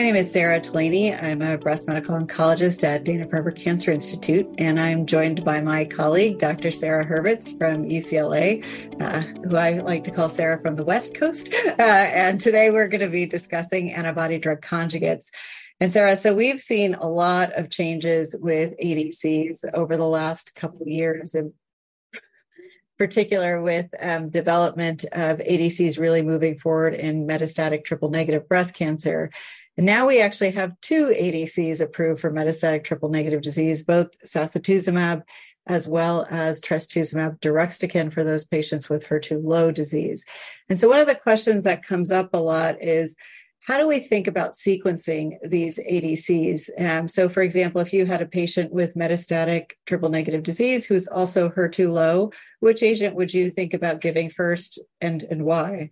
My name is Sara Tolaney. I'm a breast medical oncologist at Dana Farber Cancer Institute, and I'm joined by my colleague, Dr. Sara Hurvitz from UCLA, uh, who I like to call Sara from the West Coast. Uh, and today we're going to be discussing antibody drug conjugates. And Sara, so we've seen a lot of changes with ADCs over the last couple of years, in particular with um, development of ADCs really moving forward in metastatic triple negative breast cancer. And now we actually have two ADCs approved for metastatic triple negative disease, both sacituzumab as well as trastuzumab deruxtecan for those patients with HER2 low disease. And so one of the questions that comes up a lot is how do we think about sequencing these ADCs? Um, so, for example, if you had a patient with metastatic triple negative disease who's also HER2 low, which agent would you think about giving first and, and why?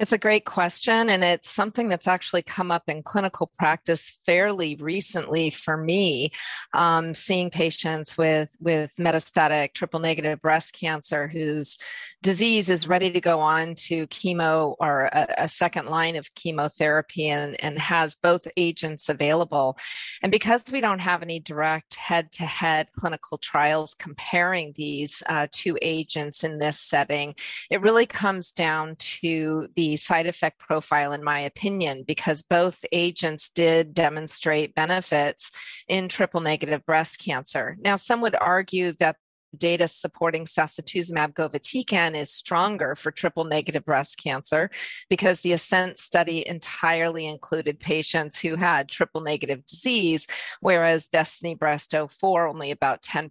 It's a great question, and it's something that's actually come up in clinical practice fairly recently for me. Um, seeing patients with with metastatic triple negative breast cancer whose disease is ready to go on to chemo or a, a second line of chemotherapy and, and has both agents available. And because we don't have any direct head to head clinical trials comparing these uh, two agents in this setting, it really comes down to the the side effect profile, in my opinion, because both agents did demonstrate benefits in triple negative breast cancer. Now, some would argue that data supporting sacituzumab govitecan is stronger for triple negative breast cancer because the ASCENT study entirely included patients who had triple negative disease, whereas Destiny Breast 04, only about 10%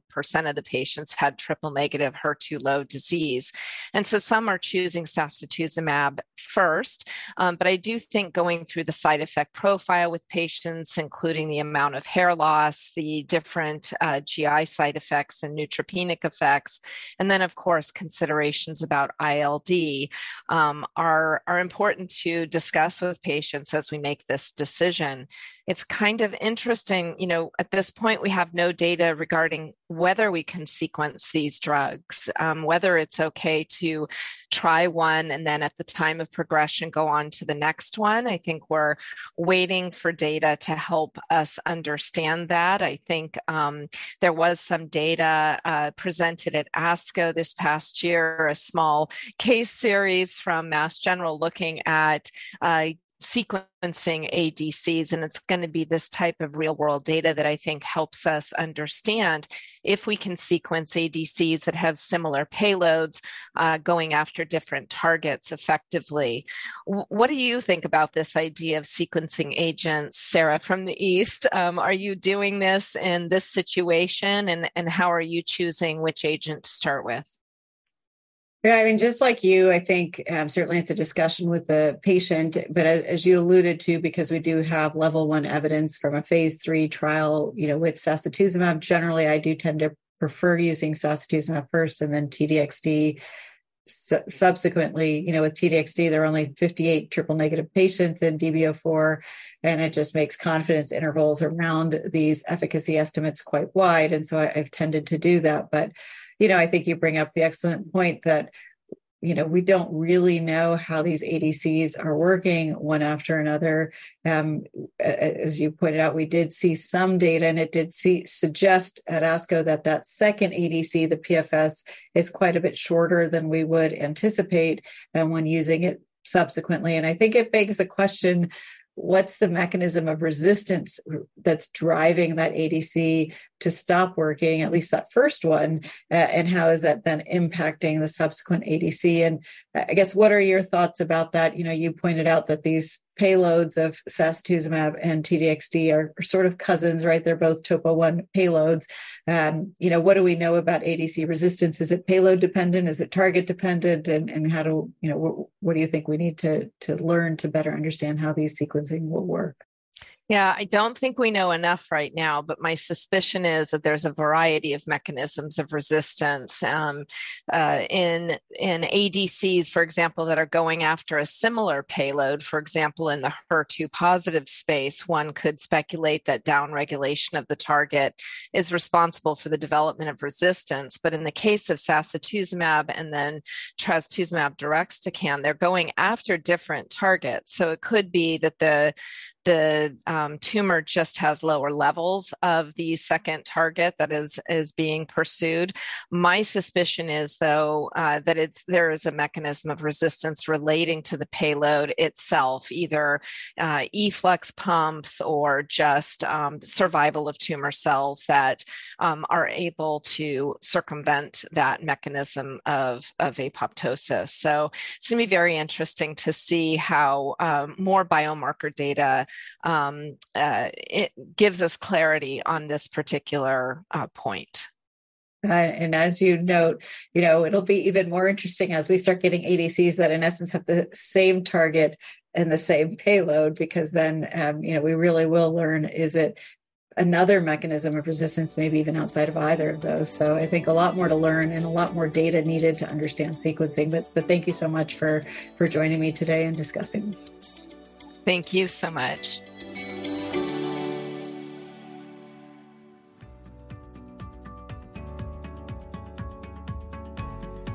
of the patients had triple negative HER2 low disease. And so some are choosing sacituzumab first, um, but I do think going through the side effect profile with patients, including the amount of hair loss, the different uh, GI side effects, and neutropenia effects. And then, of course, considerations about ILD um, are, are important to discuss with patients as we make this decision. It's kind of interesting, you know, at this point, we have no data regarding whether we can sequence these drugs, um, whether it's okay to try one and then at the time of progression go on to the next one. I think we're waiting for data to help us understand that. I think um, there was some data uh, presented at ASCO this past year, a small case series from Mass General looking at uh, sequencing ADCs. And it's going to be this type of real world data that I think helps us understand if we can sequence ADCs that have similar payloads uh, going after different targets effectively. What do you think about this idea of sequencing agents, Sara, from the East? Um, are you doing this in this situation? And, and how are you choosing which agent to start with? Yeah, I mean, just like you, I think um, certainly it's a discussion with the patient, but as, you alluded to, because we do have level one evidence from a phase three trial, you know, with sacituzumab, generally I do tend to prefer using sacituzumab first and then TDXD su- subsequently. You know, with TDXD, there are only 58 triple negative patients in DB04, and it just makes confidence intervals around these efficacy estimates quite wide. And so I, I've tended to do that. But you know, I think you bring up the excellent point that you know we don't really know how these adcs are working one after another. Um, as you pointed out we did see some data and it did see suggest at asco that that second adc the pfs is quite a bit shorter than we would anticipate and when using it subsequently. And i think it begs the question what's the mechanism of resistance that's driving that ADC to stop working, at least that first one, uh, and how is that then impacting the subsequent ADC? And I guess what are your thoughts about that? You know, you pointed out that these payloads of sacituzumab and TDXD are, are sort of cousins, right? They're both topo one payloads. Um, you know, what do we know about ADC resistance? Is it payload dependent? Is it target dependent? And, and how do you know what, what do you think we need to to learn to better understand how these sequencing will work? Yeah, I don't think we know enough right now, but my suspicion is that there's a variety of mechanisms of resistance um, uh, in in ADCs, for example, that are going after a similar payload. For example, in the HER2 positive space, one could speculate that downregulation of the target is responsible for the development of resistance. But in the case of sacituzumab and then trastuzumab deruxtecan, they're going after different targets. So it could be that the the tumor just has lower levels of the second target that is is being pursued. My suspicion is, though, uh, that it's there is a mechanism of resistance relating to the payload itself, either uh, efflux pumps or just um, survival of tumor cells that um, are able to circumvent that mechanism of of apoptosis. So it's going to be very interesting to see how um, more biomarker data um, uh, it gives us clarity on this particular uh, point. Uh, and as you note, you know, it'll be even more interesting as we start getting ADCs that in essence have the same target and the same payload, because then, um, you know, we really will learn is it another mechanism of resistance, maybe even outside of either of those. So I think a lot more to learn and a lot more data needed to understand sequencing. But but thank you so much for for joining me today and discussing this. Thank you so much.